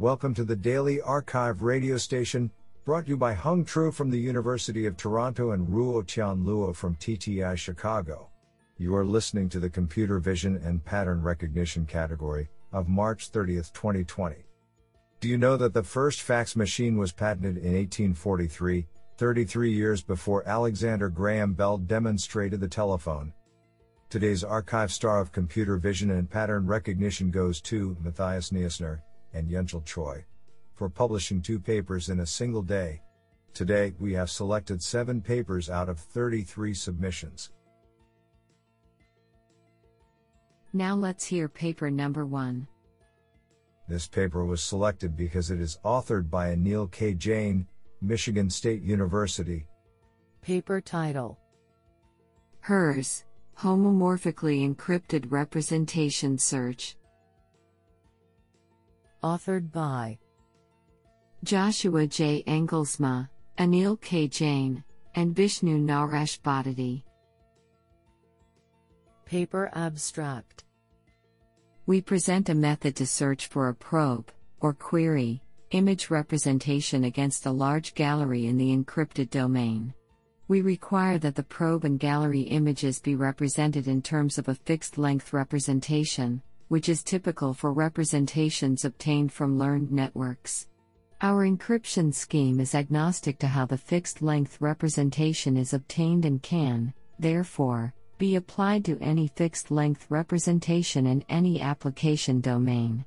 Welcome to the Daily Archive radio station, brought to you by Hung Tru from the University of Toronto and Ruo Tian Luo from TTI Chicago. You are listening to the Computer Vision and Pattern Recognition category of March 30, 2020. Do you know that the first fax machine was patented in 1843, 33 years before Alexander Graham Bell demonstrated the telephone? Today's archive star of computer vision and pattern recognition goes to Matthias Nießner and Yunchil Choi for publishing two papers in a single day. Today, we have selected seven papers out of 33 submissions. Now let's hear paper number one. This paper was selected because it is authored by Anil K. Jain, Michigan State University. Paper title HERS Homomorphically Encrypted Representation Search. Authored by Joshua J. Engelsma, Anil K. Jain, and Vishnu Naresh Boddeti. Paper Abstract We present a method to search for a probe, or query, image representation against a large gallery in the encrypted domain. We require that the probe and gallery images be represented in terms of a fixed length representation, which is typical for representations obtained from learned networks. Our encryption scheme is agnostic to how the fixed length representation is obtained and can, therefore, be applied to any fixed length representation in any application domain.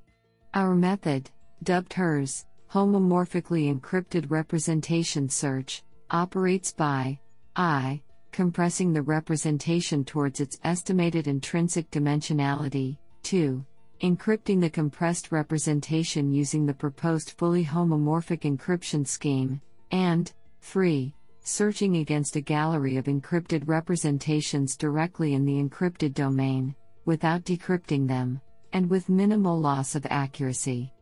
Our method, dubbed HERS, homomorphically encrypted representation search, operates by I. Compressing the representation towards its estimated intrinsic dimensionality. 2. Encrypting the compressed representation using the proposed fully homomorphic encryption scheme. And 3. Searching against a gallery of encrypted representations directly in the encrypted domain, without decrypting them, and with minimal loss of accuracy.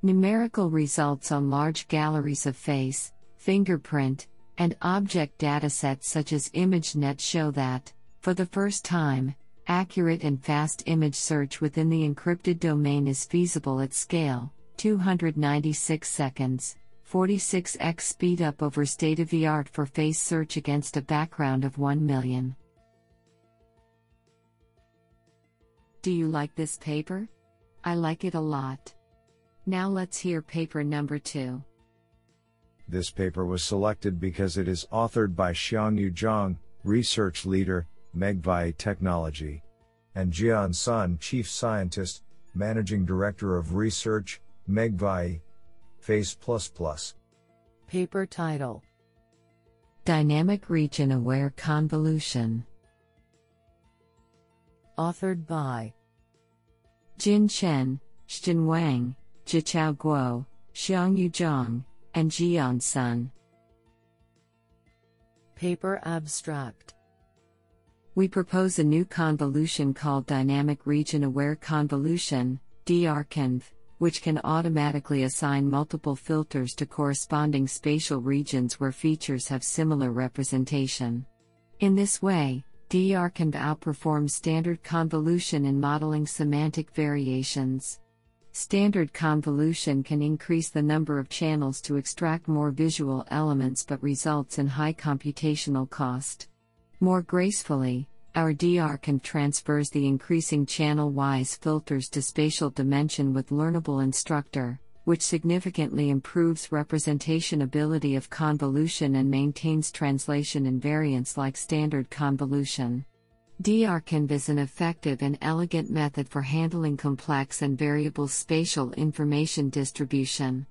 Numerical results on large galleries of face, fingerprint, and object datasets such as ImageNet show that, for the first time, accurate and fast image search within the encrypted domain is feasible at scale 296 seconds, 46x speed up over state of the art for face search against a background of 1 million. Do you like this paper? I like it a lot. Now let's hear paper number 2. This paper was selected because it is authored by Xiangyu Zhang, research leader, Megvii Technology, and Jian Sun, chief scientist, managing director of research, Megvii, Face++. Paper title Dynamic Region Aware Convolution. Authored by Jin Chen, Xijun Wang, Jichao Guo, Xiangyu Zhang, and Jian Sun. Paper Abstract We propose a new convolution called Dynamic Region Aware Convolution, DRCONV, which can automatically assign multiple filters to corresponding spatial regions where features have similar representation. In this way, DRCONV outperforms standard convolution in modeling semantic variations. Standard convolution can increase the number of channels to extract more visual elements but results in high computational cost. More gracefully, our DRCONV transfers the increasing channel wise filters to spatial dimension with learnable instructor, which significantly improves representation ability of convolution and maintains translation invariance like standard convolution. DRCONV is an effective and elegant method for handling complex and variable spatial information distribution.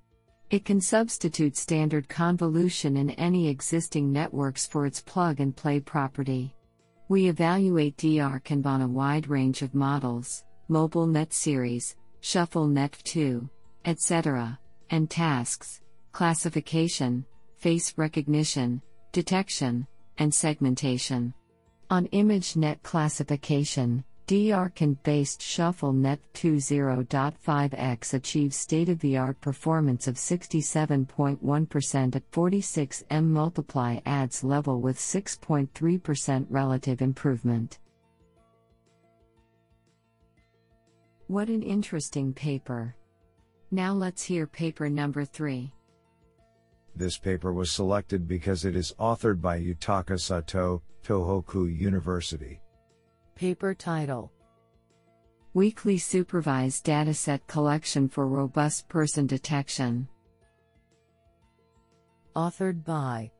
It can substitute standard convolution in any existing networks for its plug and play property. We evaluate DRCONV on a wide range of models, mobile net series, shuffle net 2, etc., and tasks, classification, face recognition, detection, and segmentation. On ImageNet classification, DRCONV based ShuffleNet 20.5x achieves state of the art performance of 67.1% at 46 M multiply adds level with 6.3% relative improvement. What an interesting paper! Now let's hear paper number 3. This paper was selected because it is authored by Yutaka Sato, Tohoku University. Paper title Weakly Supervised Dataset Collection for Robust Person Detection. Authored by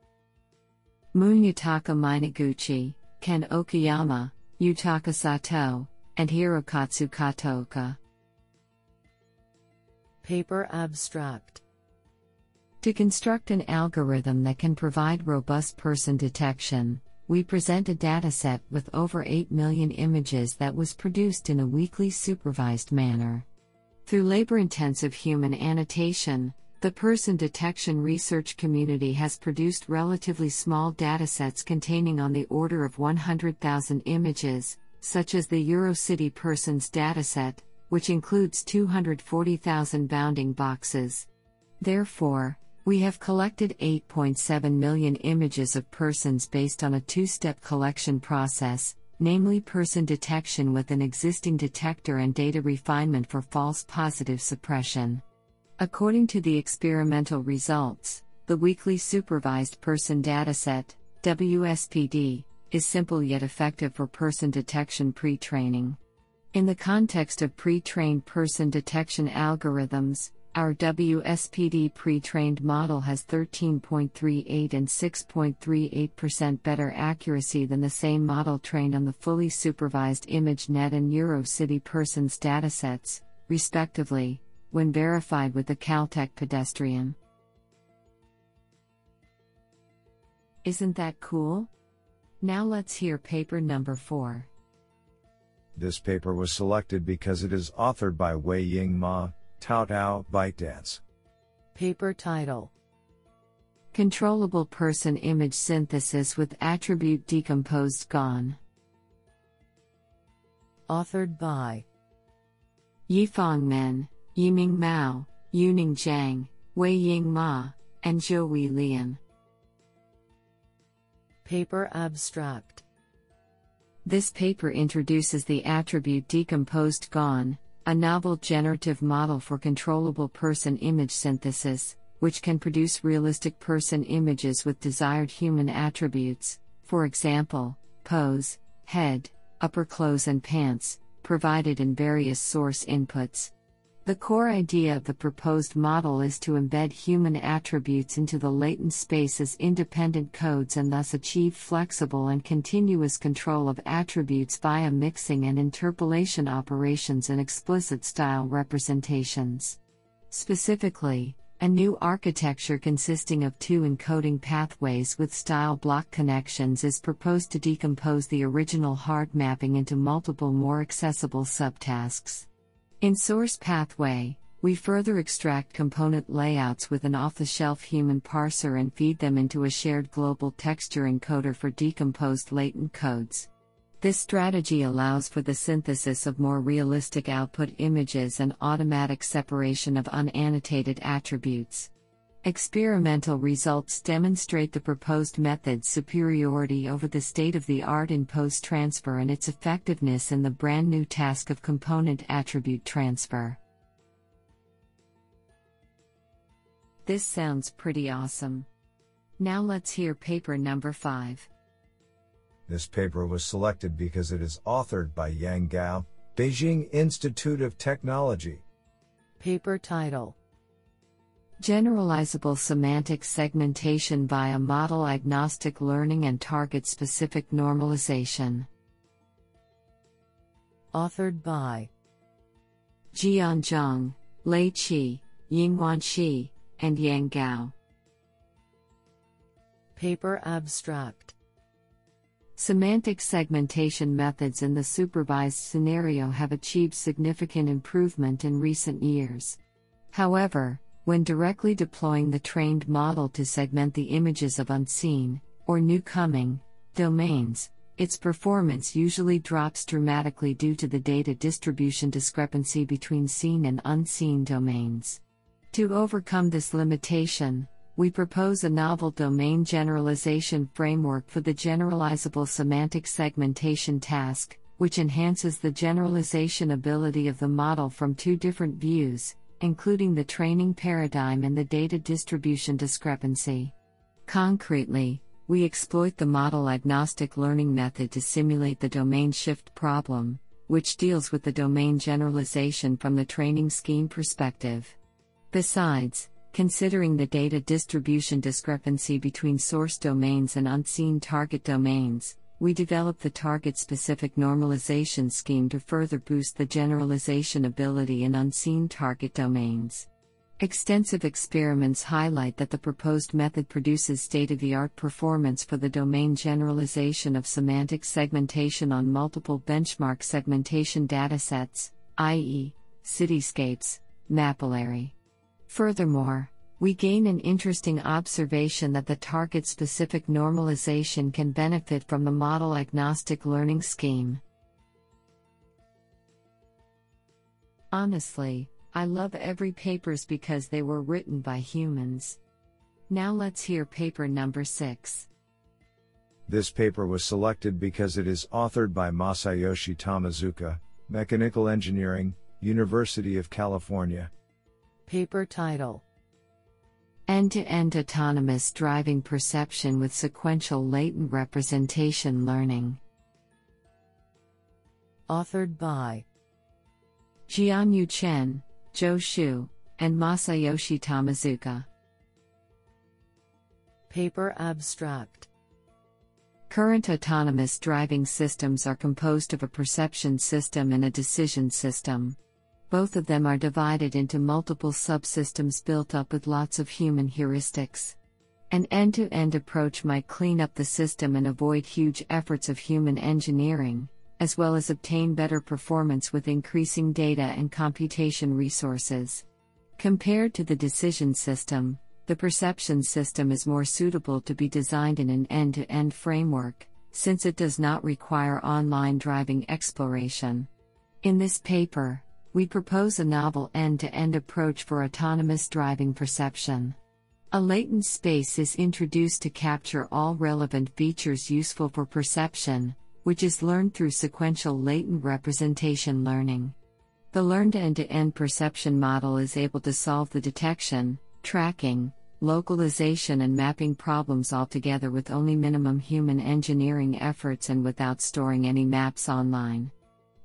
Munetaka Minoguchi, Ken Okayama, Yutaka Sato, and Hirokatsu Kataoka. Paper abstract To construct an algorithm that can provide robust person detection, we present a dataset with over 8 million images that was produced in a weakly supervised manner. Through labor intensive human annotation, the person detection research community has produced relatively small datasets containing on the order of 100,000 images, such as the EuroCity Persons dataset, which includes 240,000 bounding boxes. Therefore, we have collected 8.7 million images of persons based on a two step collection process, namely person detection with an existing detector and data refinement for false positive suppression. According to the experimental results, the weakly supervised person dataset, WSPD, is simple yet effective for person detection pre training. In the context of pre trained person detection algorithms, our WSPD pre trained model has 13.38 and 6.38% better accuracy than the same model trained on the fully supervised ImageNet and EuroCity persons datasets, respectively, when verified with the Caltech pedestrian. Isn't that cool? Now let's hear paper number 4. This paper was selected because it is authored by Wei Ying Ma, Tao Tao, ByteDance. Paper title Controllable Person Image Synthesis with Attribute Decomposed GAN. Authored by Yifang Men, Yiming Mao, Yuning Zhang, Wei Ying Ma, and Zhouhui Lian. Paper abstract This paper introduces the attribute decomposed GAN, a novel generative model for controllable person image synthesis, which can produce realistic person images with desired human attributes, for example, pose, head, upper clothes, and pants, provided in various source inputs. The core idea of the proposed model is to embed human attributes into the latent space as independent codes and thus achieve flexible and continuous control of attributes via mixing and interpolation operations and explicit style representations. Specifically, a new architecture consisting of two encoding pathways with style block connections is proposed to decompose the original hard mapping into multiple more accessible subtasks. In Source Pathway, we further extract component layouts with an off the shelf human parser and feed them into a shared global texture encoder for decomposed latent codes. This strategy allows for the synthesis of more realistic output images and automatic separation of unannotated attributes. Experimental results demonstrate the proposed method's superiority over the state of the art in pose transfer and its effectiveness in the brand new task of component attribute transfer. This sounds pretty awesome. Now let's hear paper number 5. This paper was selected because it is authored by Yang Gao, Beijing Institute of Technology. Paper title Generalizable semantic segmentation via model agnostic learning and target specific normalization. Authored by Jian Zhang, Lei Qi, Yinghuan Shi, and Yang Gao. Paper abstract Semantic segmentation methods in the supervised scenario have achieved significant improvement in recent years. However, when directly deploying the trained model to segment the images of unseen, or new coming, domains, its performance usually drops dramatically due to the data distribution discrepancy between seen and unseen domains. To overcome this limitation, we propose a novel domain generalization framework for the generalizable semantic segmentation task, which enhances the generalization ability of the model from two different views including the training paradigm and the data distribution discrepancy. Concretely, we exploit the model agnostic learning method to simulate the domain shift problem, which deals with the domain generalization from the training scheme perspective. Besides, considering the data distribution discrepancy between source domains and unseen target domains, we developed the target specific normalization scheme to further boost the generalization ability in unseen target domains. Extensive experiments highlight that the proposed method produces state of the art performance for the domain generalization of semantic segmentation on multiple benchmark segmentation datasets, i.e., cityscapes, mapillary. Furthermore, we gain an interesting observation that the target specific normalization can benefit from the model agnostic learning scheme. Honestly, I love every papers because they were written by humans. Now let's hear paper number 6. This paper was selected because it is authored by Masayoshi Tomizuka, Mechanical Engineering, University of California. Paper title End to end autonomous driving perception with sequential latent representation learning. Authored by Jianyu Chen, Zhou Xu, and Masayoshi Tomizuka. Paper Abstract Current autonomous driving systems are composed of a perception system and a decision system. Both of them are divided into multiple subsystems built up with lots of human heuristics. An end to end approach might clean up the system and avoid huge efforts of human engineering, as well as obtain better performance with increasing data and computation resources. Compared to the decision system, the perception system is more suitable to be designed in an end to end framework, since it does not require online driving exploration. In this paper, we propose a novel end to end approach for autonomous driving perception. A latent space is introduced to capture all relevant features useful for perception, which is learned through sequential latent representation learning. The learned end to end perception model is able to solve the detection, tracking, localization, and mapping problems altogether with only minimum human engineering efforts and without storing any maps online.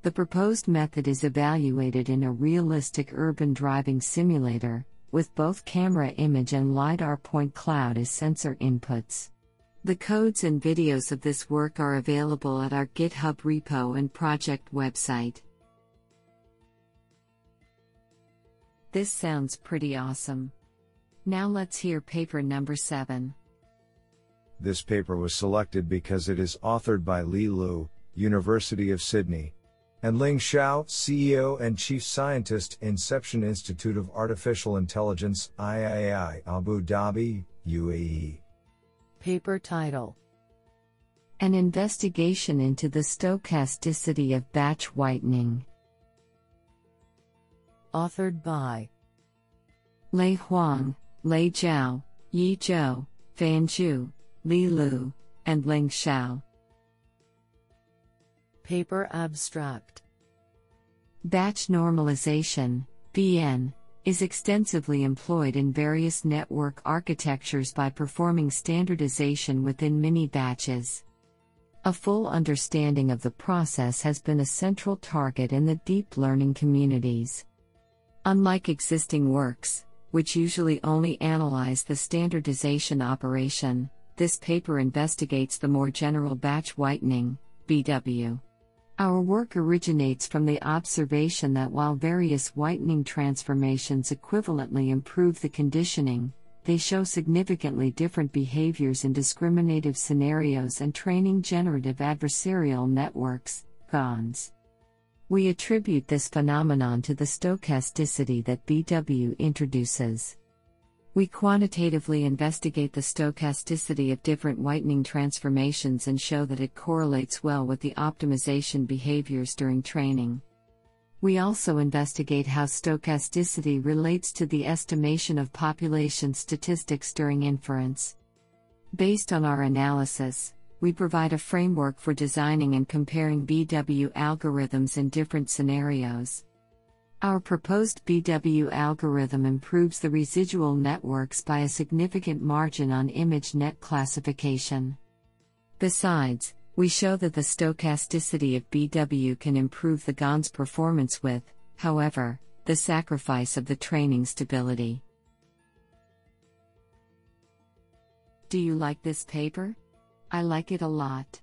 The proposed method is evaluated in a realistic urban driving simulator, with both camera image and LiDAR point cloud as sensor inputs. The codes and videos of this work are available at our GitHub repo and project website. This sounds pretty awesome. Now let's hear paper number 7. This paper was selected because it is authored by Li Liu, University of Sydney, and Ling Shao, CEO and Chief Scientist, Inception Institute of Artificial Intelligence, III, Abu Dhabi, UAE. Paper title An investigation into the stochasticity of batch whitening. Authored by Lei Huang, Lei Zhao, Yi Zhou, Fan Zhu, Li Liu, and Ling Shao. Paper Abstract Batch normalization, BN, is extensively employed in various network architectures by performing standardization within mini batches. A full understanding of the process has been a central target in the deep learning communities. Unlike existing works, which usually only analyze the standardization operation, this paper investigates the more general batch whitening, BW. Our work originates from the observation that while various whitening transformations equivalently improve the conditioning, they show significantly different behaviors in discriminative scenarios and training generative adversarial networks, GANs. We attribute this phenomenon to the stochasticity that BW introduces. We quantitatively investigate the stochasticity of different whitening transformations and show that it correlates well with the optimization behaviors during training. We also investigate how stochasticity relates to the estimation of population statistics during inference. Based on our analysis, we provide a framework for designing and comparing BW algorithms in different scenarios. Our proposed BW algorithm improves the residual networks by a significant margin on ImageNet classification. Besides, we show that the stochasticity of BW can improve the GAN's performance with, however, the sacrifice of the training stability. Do you like this paper? I like it a lot.